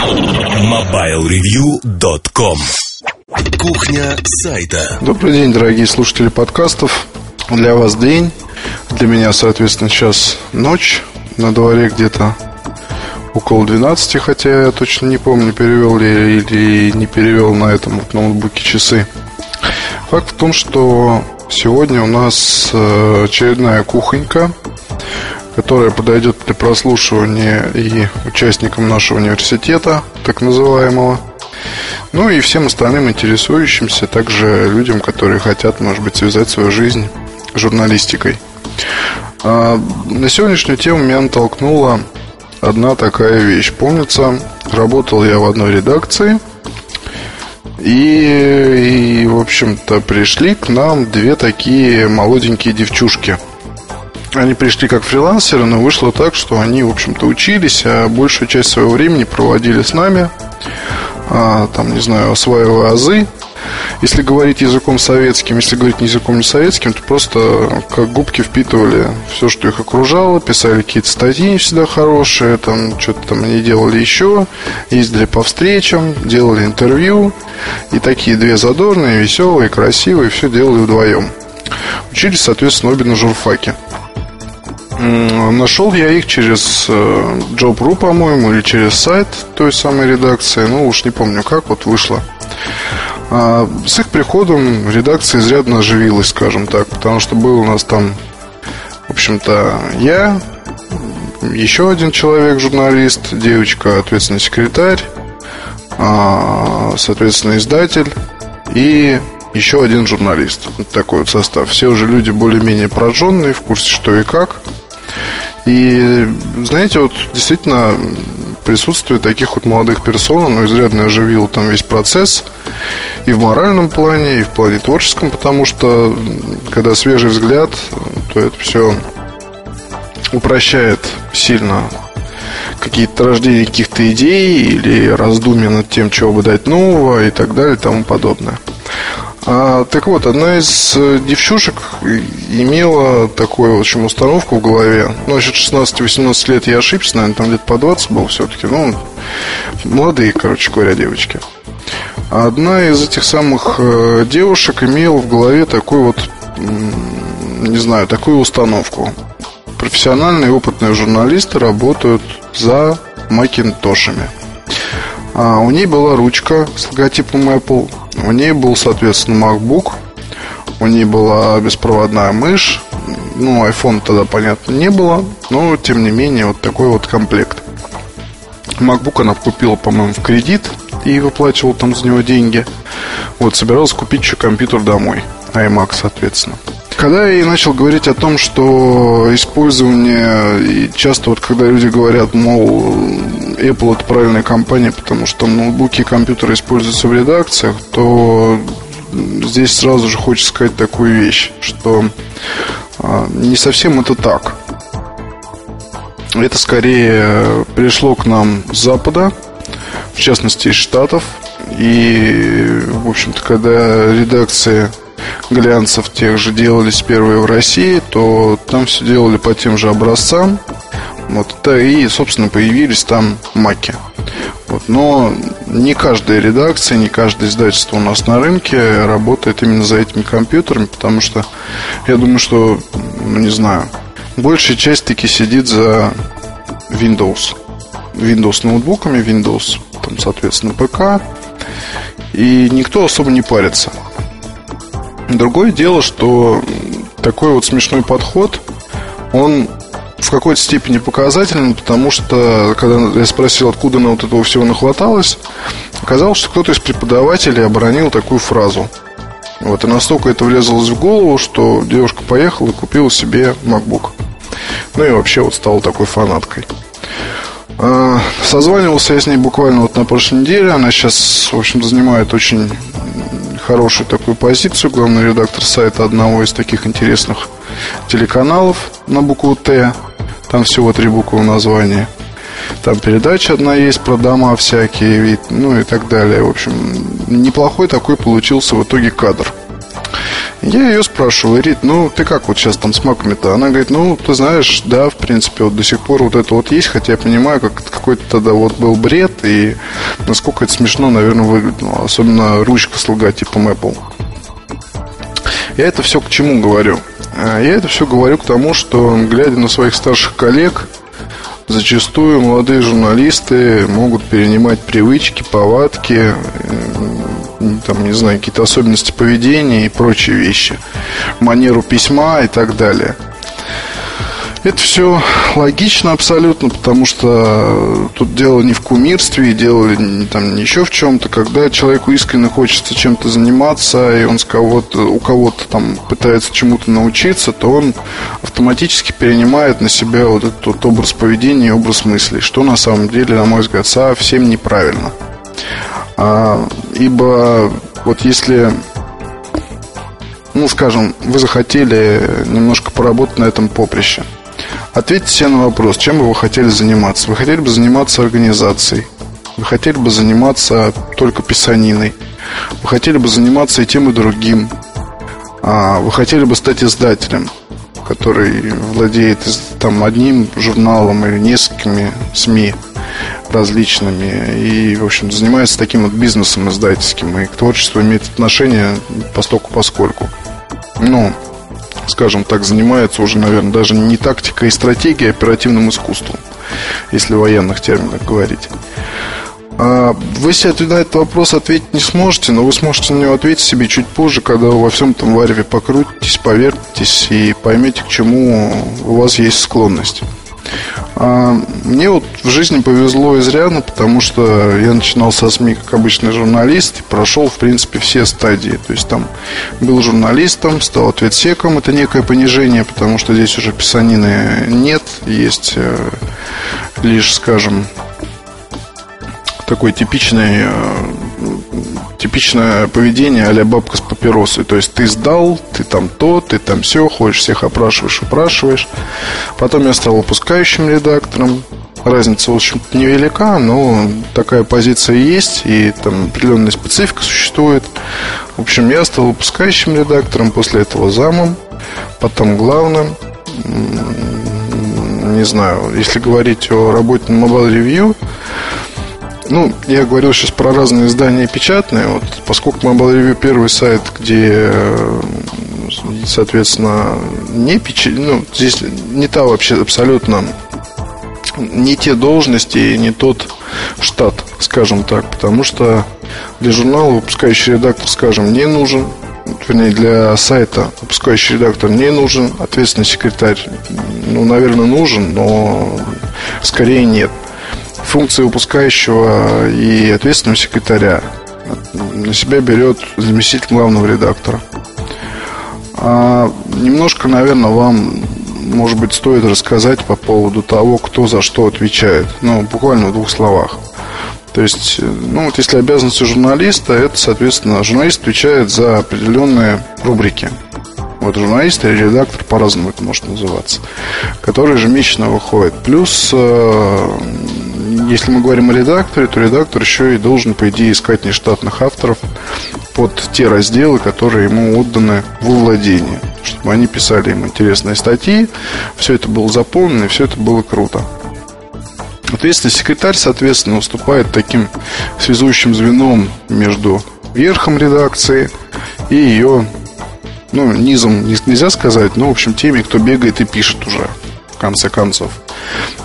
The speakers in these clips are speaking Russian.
MobileReview.com Кухня сайта. Добрый день, дорогие слушатели подкастов. Для вас день Для меня, соответственно, сейчас ночь. На дворе где-то около 12 Хотя я точно не помню, перевел ли или не перевел на этом вот ноутбуке часы. Факт в том, что сегодня у нас э, очередная кухонька которая подойдет для прослушивания и участникам нашего университета, так называемого. Ну и всем остальным интересующимся, также людям, которые хотят, может быть, связать свою жизнь журналистикой. А на сегодняшнюю тему меня натолкнула одна такая вещь. Помнится, работал я в одной редакции, и, и в общем-то, пришли к нам две такие молоденькие девчушки – они пришли как фрилансеры, но вышло так, что они, в общем-то, учились, а большую часть своего времени проводили с нами, а, там, не знаю, осваивая азы. Если говорить языком советским, если говорить языком не советским, то просто как губки впитывали все, что их окружало, писали какие-то статьи не всегда хорошие, там что-то там они делали еще, ездили по встречам, делали интервью, и такие две задорные, веселые, красивые, все делали вдвоем. Учились, соответственно, обе на журфаке. Нашел я их через э, Job.ru, по-моему, или через сайт той самой редакции. Ну, уж не помню как, вот вышло. А с их приходом редакция изрядно оживилась, скажем так, потому что был у нас там, в общем-то, я, еще один человек, журналист, девочка, ответственный секретарь, а, соответственно, издатель и еще один журналист. Вот такой вот состав. Все уже люди более-менее прожженные, в курсе что и как. И, знаете, вот действительно присутствие таких вот молодых персон, ну, изрядно оживило там весь процесс и в моральном плане, и в плане творческом, потому что, когда свежий взгляд, то это все упрощает сильно какие-то рождения каких-то идей или раздумья над тем, чего бы дать нового и так далее и тому подобное. А, так вот, одна из э, девчушек имела такую, в общем, установку в голове. Ну, насчет 16-18 лет я ошибся, наверное, там где-то по 20 был все-таки. Ну, молодые, короче говоря, девочки. Одна из этих самых э, девушек имела в голове такую вот, не знаю, такую установку. Профессиональные опытные журналисты работают за макинтошами. А у ней была ручка с логотипом Apple у ней был, соответственно, MacBook, у ней была беспроводная мышь, ну, iPhone тогда, понятно, не было, но, тем не менее, вот такой вот комплект. MacBook она купила, по-моему, в кредит и выплачивала там за него деньги. Вот, собиралась купить еще компьютер домой, iMac, соответственно. Когда я ей начал говорить о том, что использование, и часто вот когда люди говорят, мол, Apple это правильная компания, потому что ноутбуки и компьютеры используются в редакциях, то здесь сразу же хочется сказать такую вещь, что а, не совсем это так. Это скорее пришло к нам с Запада, в частности из Штатов. И, в общем-то, когда редакции глянцев тех же делались первые в России, то там все делали по тем же образцам. Вот, и, собственно, появились там маки. Вот, но не каждая редакция, не каждое издательство у нас на рынке работает именно за этими компьютерами, потому что я думаю, что, ну, не знаю, большая часть таки сидит за Windows. Windows ноутбуками, Windows, там, соответственно, ПК. И никто особо не парится. Другое дело, что такой вот смешной подход, он в какой-то степени показательным, потому что, когда я спросил, откуда на вот этого всего нахваталось, оказалось, что кто-то из преподавателей оборонил такую фразу. Вот, и настолько это влезлось в голову, что девушка поехала и купила себе MacBook. Ну и вообще вот стала такой фанаткой. А, созванивался я с ней буквально вот на прошлой неделе. Она сейчас, в общем-то, занимает очень хорошую такую позицию. Главный редактор сайта одного из таких интересных телеканалов на букву Т. Там всего три буквы в названии. Там передача одна есть про дома всякие, ну и так далее. В общем, неплохой такой получился в итоге кадр. Я ее спрашиваю, Рит, ну ты как вот сейчас там с маками-то? Она говорит, ну ты знаешь, да, в принципе, вот до сих пор вот это вот есть, хотя я понимаю, как какой-то тогда вот был бред и насколько это смешно, наверное, выглядело. Особенно ручка с логотипом Apple. Я это все к чему говорю? А, я это все говорю к тому, что, глядя на своих старших коллег, зачастую молодые журналисты могут перенимать привычки, повадки, там, не знаю, какие-то особенности поведения и прочие вещи, манеру письма и так далее. Это все логично абсолютно, потому что тут дело не в кумирстве, дело не, там, не еще в чем-то. Когда человеку искренне хочется чем-то заниматься, и он с кого-то, у кого-то там пытается чему-то научиться, то он автоматически перенимает на себя вот этот вот образ поведения и образ мыслей, что на самом деле, на мой взгляд, совсем неправильно. А, ибо вот если ну, скажем, вы захотели немножко поработать на этом поприще. Ответьте себе на вопрос, чем бы вы хотели заниматься. Вы хотели бы заниматься организацией. Вы хотели бы заниматься только писаниной. Вы хотели бы заниматься и тем, и другим. А вы хотели бы стать издателем, который владеет там одним журналом или несколькими СМИ различными и, в общем, занимается таким вот бизнесом издательским и к творчеству имеет отношение постоку поскольку. Ну, скажем так, занимается уже, наверное, даже не тактикой и стратегией, а оперативным искусством, если в военных терминах говорить. А вы себе на этот вопрос ответить не сможете, но вы сможете на него ответить себе чуть позже, когда вы во всем этом вареве покрутитесь, повертитесь и поймете, к чему у вас есть склонность. А, мне вот в жизни повезло изрядно, потому что я начинал со СМИ как обычный журналист и прошел, в принципе, все стадии. То есть там был журналистом, стал ответсеком, это некое понижение, потому что здесь уже писанины нет, есть э, лишь, скажем, такой типичный э, типичное поведение а бабка с папиросой. То есть ты сдал, ты там то, ты там все, ходишь, всех опрашиваешь, упрашиваешь. Потом я стал выпускающим редактором. Разница, в общем невелика, но такая позиция есть, и там определенная специфика существует. В общем, я стал выпускающим редактором, после этого замом, потом главным. Не знаю, если говорить о работе на Mobile Review, ну, я говорил сейчас про разные издания печатные. Вот, поскольку Mobile Review первый сайт, где, соответственно, не печ... ну, здесь не та вообще абсолютно не те должности и не тот штат, скажем так, потому что для журнала выпускающий редактор, скажем, не нужен, вернее, для сайта выпускающий редактор не нужен, ответственный секретарь, ну, наверное, нужен, но скорее нет функции выпускающего и ответственного секретаря на себя берет заместитель главного редактора. А немножко, наверное, вам, может быть, стоит рассказать по поводу того, кто за что отвечает. Ну, буквально в двух словах. То есть, ну вот если обязанности журналиста, это, соответственно, журналист отвечает за определенные рубрики. Вот журналист или редактор, по-разному это может называться, который ежемесячно выходит. Плюс э, если мы говорим о редакторе, то редактор еще и должен, по идее, искать нештатных авторов под те разделы, которые ему отданы в владение, чтобы они писали ему интересные статьи, все это было заполнено, и все это было круто. Ответственный секретарь, соответственно, выступает таким связующим звеном между верхом редакции и ее, ну, низом нельзя сказать, но, в общем, теми, кто бегает и пишет уже, в конце концов.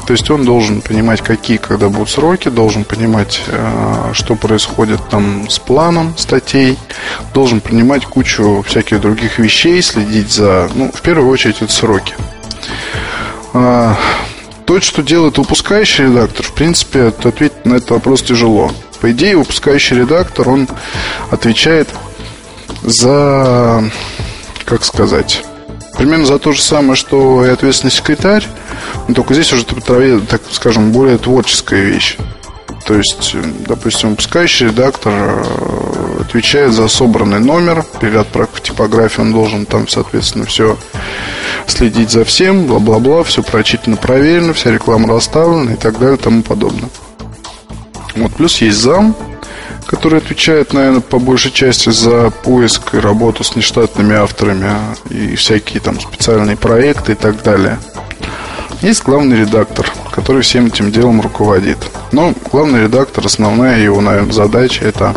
То есть он должен понимать, какие, когда будут сроки, должен понимать, э, что происходит там с планом статей, должен принимать кучу всяких других вещей, следить за, ну, в первую очередь, это сроки. А, то, что делает выпускающий редактор, в принципе, ответить на этот вопрос тяжело. По идее, выпускающий редактор, он отвечает за, как сказать, примерно за то же самое, что и ответственный секретарь, только здесь уже так скажем, более творческая вещь. То есть, допустим, выпускающий редактор э, отвечает за собранный номер, перед отправкой в типографию он должен там, соответственно, все следить за всем, бла-бла-бла, все прочитано, проверено, вся реклама расставлена и так далее и тому подобное. Вот, плюс есть зам, который отвечает, наверное, по большей части за поиск и работу с нештатными авторами и всякие там специальные проекты и так далее. Есть главный редактор, который всем этим делом руководит. Но главный редактор, основная его, наверное, задача это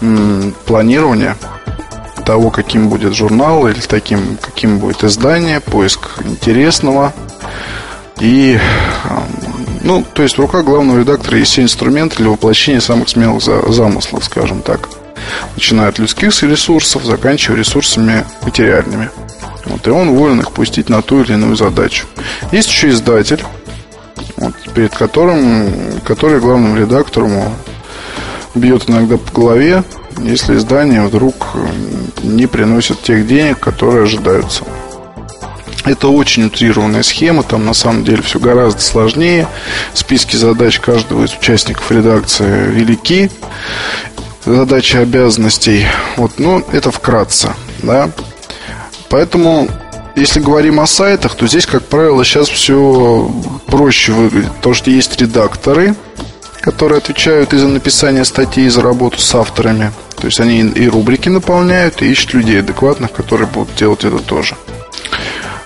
м- планирование того, каким будет журнал или таким, каким будет издание, поиск интересного и ну, то есть в руках главного редактора есть все инструменты для воплощения самых смелых замыслов, скажем так. Начиная от людских ресурсов, заканчивая ресурсами материальными. Вот, и он волен их пустить на ту или иную задачу. Есть еще издатель, вот, перед которым, который главному редактору бьет иногда по голове, если издание вдруг не приносит тех денег, которые ожидаются. Это очень утрированная схема, там на самом деле все гораздо сложнее. Списки задач каждого из участников редакции велики. Задачи обязанностей. Вот, ну, это вкратце, да. Поэтому, если говорим о сайтах, то здесь, как правило, сейчас все проще выглядит. Потому что есть редакторы, которые отвечают и за написание статей, и за работу с авторами. То есть они и рубрики наполняют, и ищут людей адекватных, которые будут делать это тоже.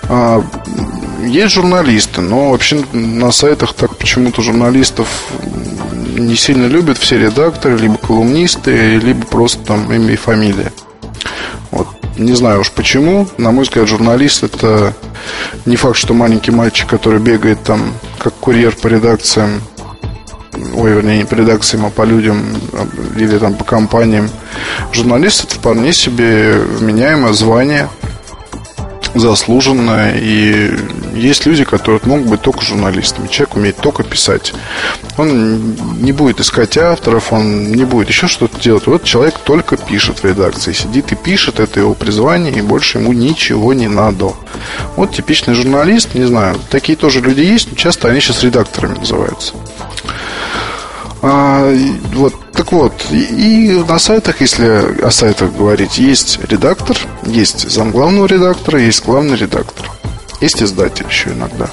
А, есть журналисты, но вообще на сайтах так почему-то журналистов не сильно любят все редакторы, либо колумнисты, либо просто там имя и фамилия. Вот. Не знаю уж почему. На мой взгляд, журналист это не факт, что маленький мальчик, который бегает там как курьер по редакциям, ой, вернее, не по редакциям, а по людям а, или там по компаниям. Журналист это вполне себе вменяемое звание – заслуженно. И есть люди, которые могут быть только журналистами. Человек умеет только писать. Он не будет искать авторов, он не будет еще что-то делать. Вот человек только пишет в редакции. Сидит и пишет, это его призвание, и больше ему ничего не надо. Вот типичный журналист, не знаю, такие тоже люди есть, но часто они сейчас редакторами называются. А, вот, так вот, и, и на сайтах, если о сайтах говорить, есть редактор, есть замглавного редактора, есть главный редактор. Есть издатель еще иногда.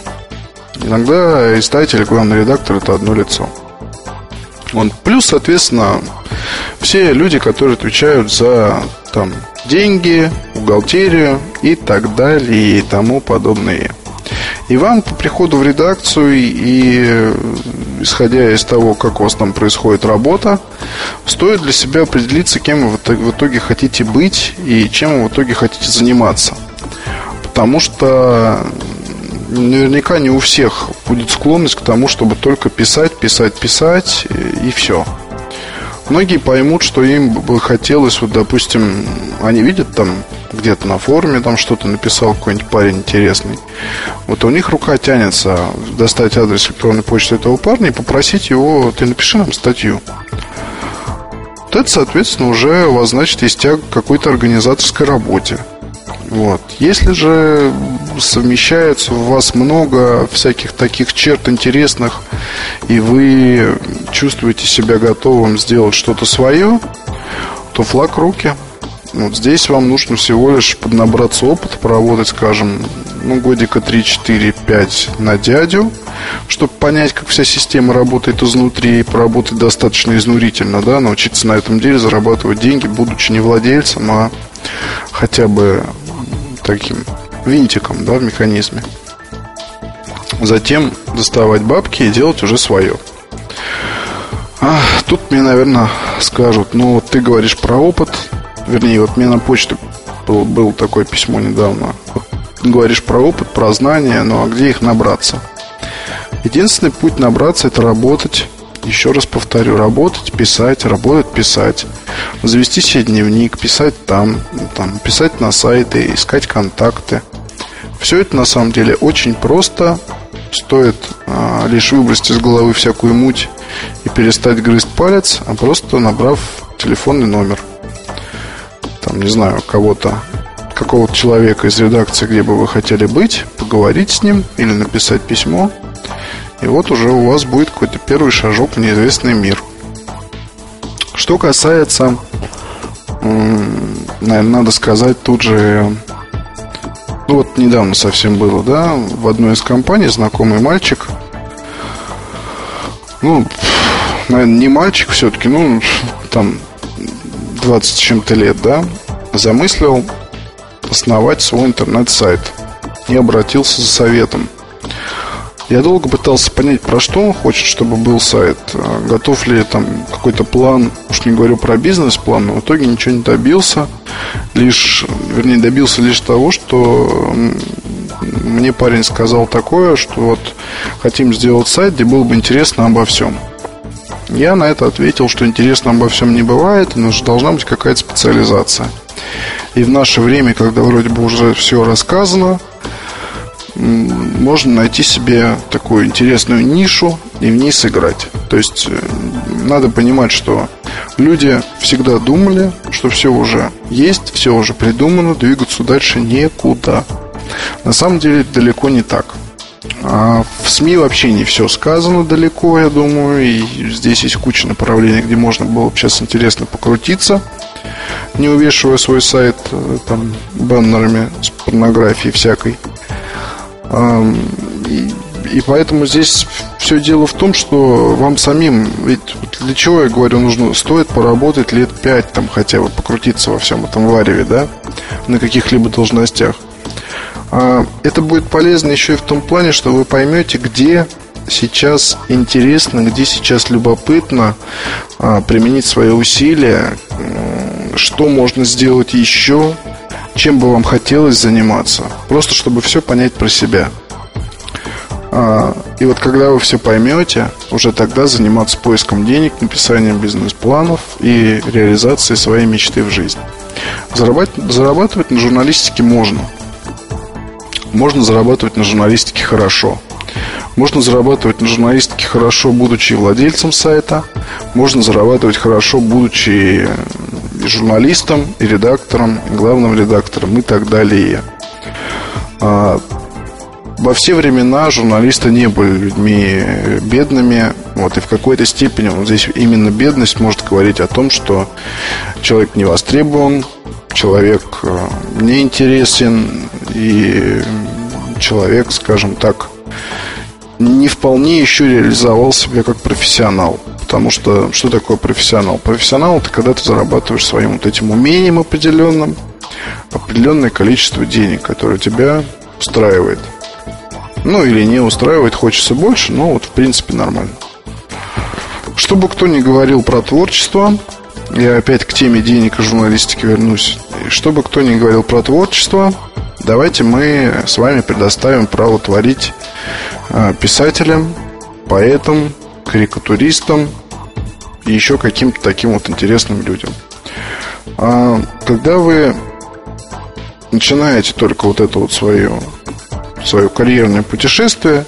Иногда издатель и главный редактор это одно лицо. Он плюс, соответственно, все люди, которые отвечают за там деньги, бухгалтерию и так далее и тому подобное. И вам по приходу в редакцию и исходя из того, как у вас там происходит работа, стоит для себя определиться, кем вы в итоге хотите быть и чем вы в итоге хотите заниматься. Потому что наверняка не у всех будет склонность к тому, чтобы только писать, писать, писать и все. Многие поймут, что им бы хотелось, вот, допустим, они видят там где-то на форуме там что-то написал какой-нибудь парень интересный. Вот у них рука тянется достать адрес электронной почты этого парня и попросить его, ты напиши нам статью. Вот это, соответственно, уже у вас, значит, есть тяга к какой-то организаторской работе. Вот. Если же совмещается у вас много всяких таких черт интересных, и вы чувствуете себя готовым сделать что-то свое, то флаг руки – вот здесь вам нужно всего лишь поднабраться опыта, поработать, скажем, ну, годика 3, 4, 5 на дядю, чтобы понять, как вся система работает изнутри, и поработать достаточно изнурительно, да, научиться на этом деле зарабатывать деньги, будучи не владельцем, а хотя бы таким винтиком, да, в механизме. Затем доставать бабки и делать уже свое. А, тут мне, наверное, скажут, ну, вот ты говоришь про опыт, Вернее, вот мне на почту был, был такое письмо недавно. Говоришь про опыт, про знания, ну а где их набраться? Единственный путь набраться это работать. Еще раз повторю, работать, писать, работать, писать. Завести себе дневник, писать там, там, писать на сайты, искать контакты. Все это на самом деле очень просто. Стоит а, лишь выбросить из головы всякую муть и перестать грызть палец, а просто набрав телефонный номер – там, не знаю, кого-то, какого-то человека из редакции, где бы вы хотели быть, поговорить с ним или написать письмо. И вот уже у вас будет какой-то первый шажок в неизвестный мир. Что касается, наверное, надо сказать тут же, ну вот недавно совсем было, да, в одной из компаний знакомый мальчик, ну, наверное, не мальчик все-таки, ну, там, 20 с чем-то лет, да, замыслил основать свой интернет-сайт и обратился за советом. Я долго пытался понять, про что он хочет, чтобы был сайт. А готов ли там какой-то план, уж не говорю про бизнес-план, но в итоге ничего не добился. Лишь, вернее, добился лишь того, что мне парень сказал такое, что вот хотим сделать сайт, где было бы интересно обо всем. Я на это ответил, что интересно обо всем не бывает, но же должна быть какая-то специализация. И в наше время, когда вроде бы уже все рассказано, можно найти себе такую интересную нишу и в ней сыграть. То есть э, надо понимать, что люди всегда думали, что все уже есть, все уже придумано, двигаться дальше некуда. На самом деле далеко не так. А в СМИ вообще не все сказано далеко, я думаю, и здесь есть куча направлений, где можно было бы сейчас интересно покрутиться, не увешивая свой сайт э, там баннерами с порнографией всякой. И, поэтому здесь все дело в том, что вам самим, ведь для чего я говорю, нужно стоит поработать лет пять там хотя бы покрутиться во всем этом вареве, да, на каких-либо должностях. А, это будет полезно еще и в том плане, что вы поймете, где сейчас интересно, где сейчас любопытно а, применить свои усилия, что можно сделать еще, чем бы вам хотелось заниматься, просто чтобы все понять про себя. А, и вот когда вы все поймете, уже тогда заниматься поиском денег, написанием бизнес-планов и реализацией своей мечты в жизни. Зарабатывать, зарабатывать на журналистике можно. Можно зарабатывать на журналистике хорошо. Можно зарабатывать на журналистике хорошо, будучи владельцем сайта. Можно зарабатывать хорошо, будучи и журналистом, и редактором, и главным редактором и так далее. А, во все времена журналисты не были людьми бедными. Вот, и в какой-то степени вот здесь именно бедность может говорить о том, что человек не востребован, человек э, неинтересен и человек, скажем так, не вполне еще реализовал себя как профессионал. Потому что что такое профессионал? Профессионал это когда ты зарабатываешь своим вот этим умением определенным определенное количество денег, которое тебя устраивает. Ну или не устраивает, хочется больше, но вот в принципе нормально. Чтобы кто ни говорил про творчество, я опять к теме денег и журналистики вернусь. И чтобы кто ни говорил про творчество, давайте мы с вами предоставим право творить а, писателям, поэтам, карикатуристам и еще каким-то таким вот интересным людям. А когда вы начинаете только вот это вот свое, свое карьерное путешествие,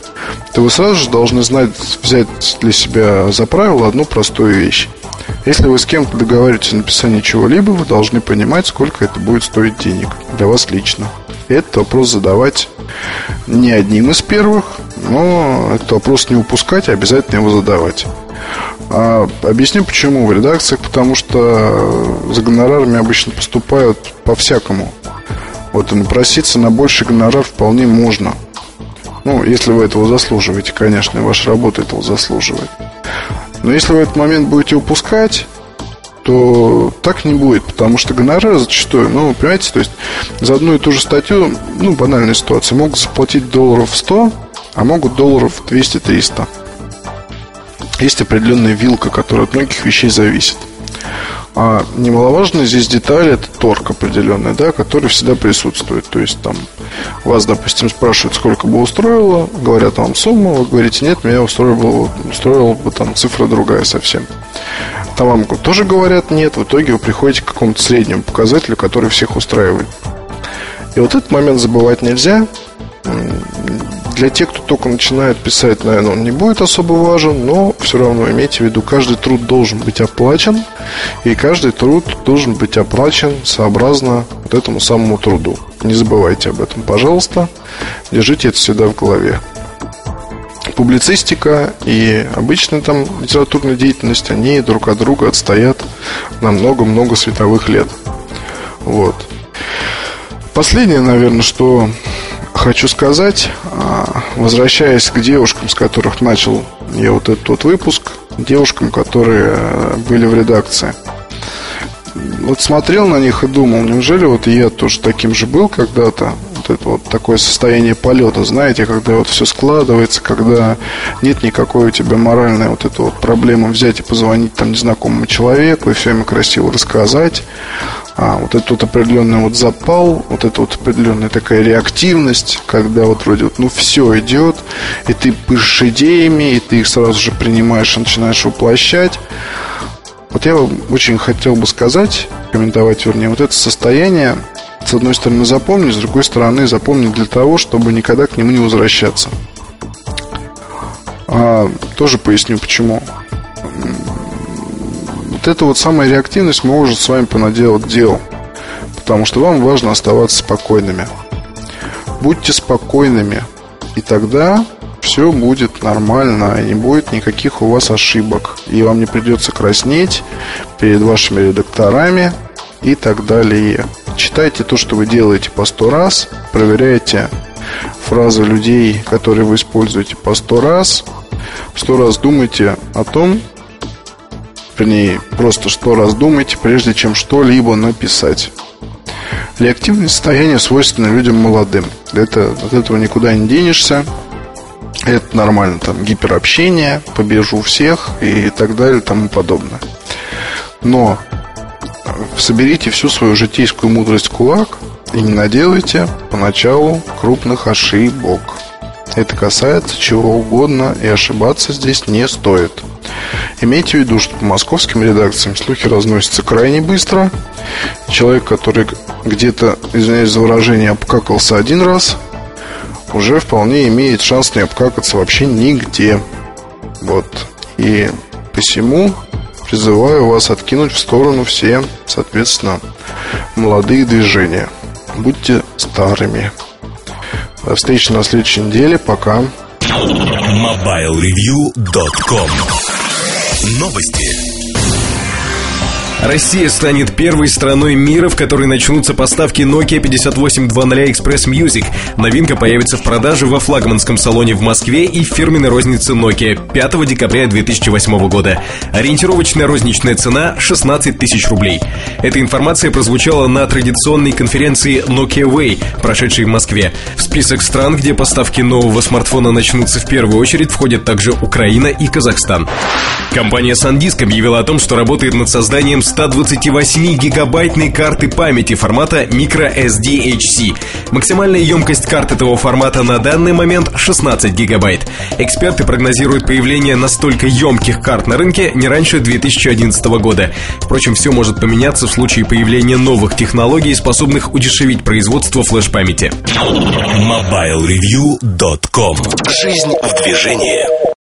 то вы сразу же должны знать, взять для себя за правило одну простую вещь. Если вы с кем-то договариваетесь о написании чего-либо, вы должны понимать, сколько это будет стоить денег для вас лично. И этот вопрос задавать не одним из первых, но этот вопрос не упускать, а обязательно его задавать. А, объясню почему в редакциях, потому что за гонорарами обычно поступают по-всякому. Вот и напроситься на больший гонорар вполне можно. Ну, если вы этого заслуживаете, конечно, и ваша работа этого заслуживает. Но если вы этот момент будете упускать, то так не будет, потому что гонорары зачастую, ну, понимаете, то есть за одну и ту же статью, ну, банальная ситуация, могут заплатить долларов 100, а могут долларов 200-300. Есть определенная вилка, которая от многих вещей зависит. А немаловажная здесь деталь это торг определенный, да, который всегда присутствует. То есть там вас, допустим, спрашивают, сколько бы устроило, говорят вам сумму, вы говорите, нет, меня устроила, устроила бы там цифра другая совсем. Там вам тоже говорят нет, в итоге вы приходите к какому-то среднему показателю, который всех устраивает. И вот этот момент забывать нельзя. Для тех, кто только начинает писать, наверное, он не будет особо важен, но все равно имейте в виду, каждый труд должен быть оплачен, и каждый труд должен быть оплачен сообразно вот этому самому труду. Не забывайте об этом, пожалуйста. Держите это всегда в голове. Публицистика и обычная там литературная деятельность, они друг от друга отстоят на много-много световых лет. Вот. Последнее, наверное, что хочу сказать, а, возвращаясь к девушкам, с которых начал я вот этот вот выпуск, девушкам, которые были в редакции. Вот смотрел на них и думал, неужели вот я тоже таким же был когда-то? Вот это вот такое состояние полета, знаете, когда вот все складывается, когда нет никакой у тебя моральной вот этой вот проблемы взять и позвонить там незнакомому человеку и все ему красиво рассказать. А, вот этот вот определенный вот запал, вот эта вот определенная такая реактивность, когда вот вроде вот, ну, все идет, и ты пышешь идеями, и ты их сразу же принимаешь и начинаешь воплощать. Вот я очень хотел бы сказать, комментовать, вернее, вот это состояние, с одной стороны, запомнить, с другой стороны, запомнить для того, чтобы никогда к нему не возвращаться. А, тоже поясню, почему вот эта вот самая реактивность может с вами понаделать дел. Потому что вам важно оставаться спокойными. Будьте спокойными. И тогда все будет нормально, и не будет никаких у вас ошибок. И вам не придется краснеть перед вашими редакторами и так далее. Читайте то, что вы делаете по сто раз, проверяйте фразы людей, которые вы используете по сто раз, сто раз думайте о том, вернее, просто что раздумайте, прежде чем что-либо написать. Реактивное состояние свойственно людям молодым. Это, от этого никуда не денешься. Это нормально, там, гиперобщение, побежу всех и так далее и тому подобное. Но соберите всю свою житейскую мудрость в кулак и не наделайте поначалу крупных ошибок. Это касается чего угодно, и ошибаться здесь не стоит. Имейте в виду, что по московским редакциям слухи разносятся крайне быстро. Человек, который где-то, извиняюсь за выражение, обкакался один раз, уже вполне имеет шанс не обкакаться вообще нигде. Вот. И посему призываю вас откинуть в сторону все, соответственно, молодые движения. Будьте старыми. До встречи на следующей неделе. Пока. MobileReview.com Новости. Россия станет первой страной мира, в которой начнутся поставки Nokia 5820 Express Music. Новинка появится в продаже во флагманском салоне в Москве и в фирменной рознице Nokia 5 декабря 2008 года. Ориентировочная розничная цена 16 тысяч рублей. Эта информация прозвучала на традиционной конференции Nokia Way, прошедшей в Москве. В список стран, где поставки нового смартфона начнутся в первую очередь, входят также Украина и Казахстан. Компания SanDisk объявила о том, что работает над созданием 128-гигабайтной карты памяти формата microSD-HC. Максимальная емкость карт этого формата на данный момент 16 гигабайт. Эксперты прогнозируют появление настолько емких карт на рынке не раньше 2011 года. Впрочем, все может поменяться в случае появления новых технологий, способных удешевить производство флеш-памяти. MobileReview.com Жизнь в движении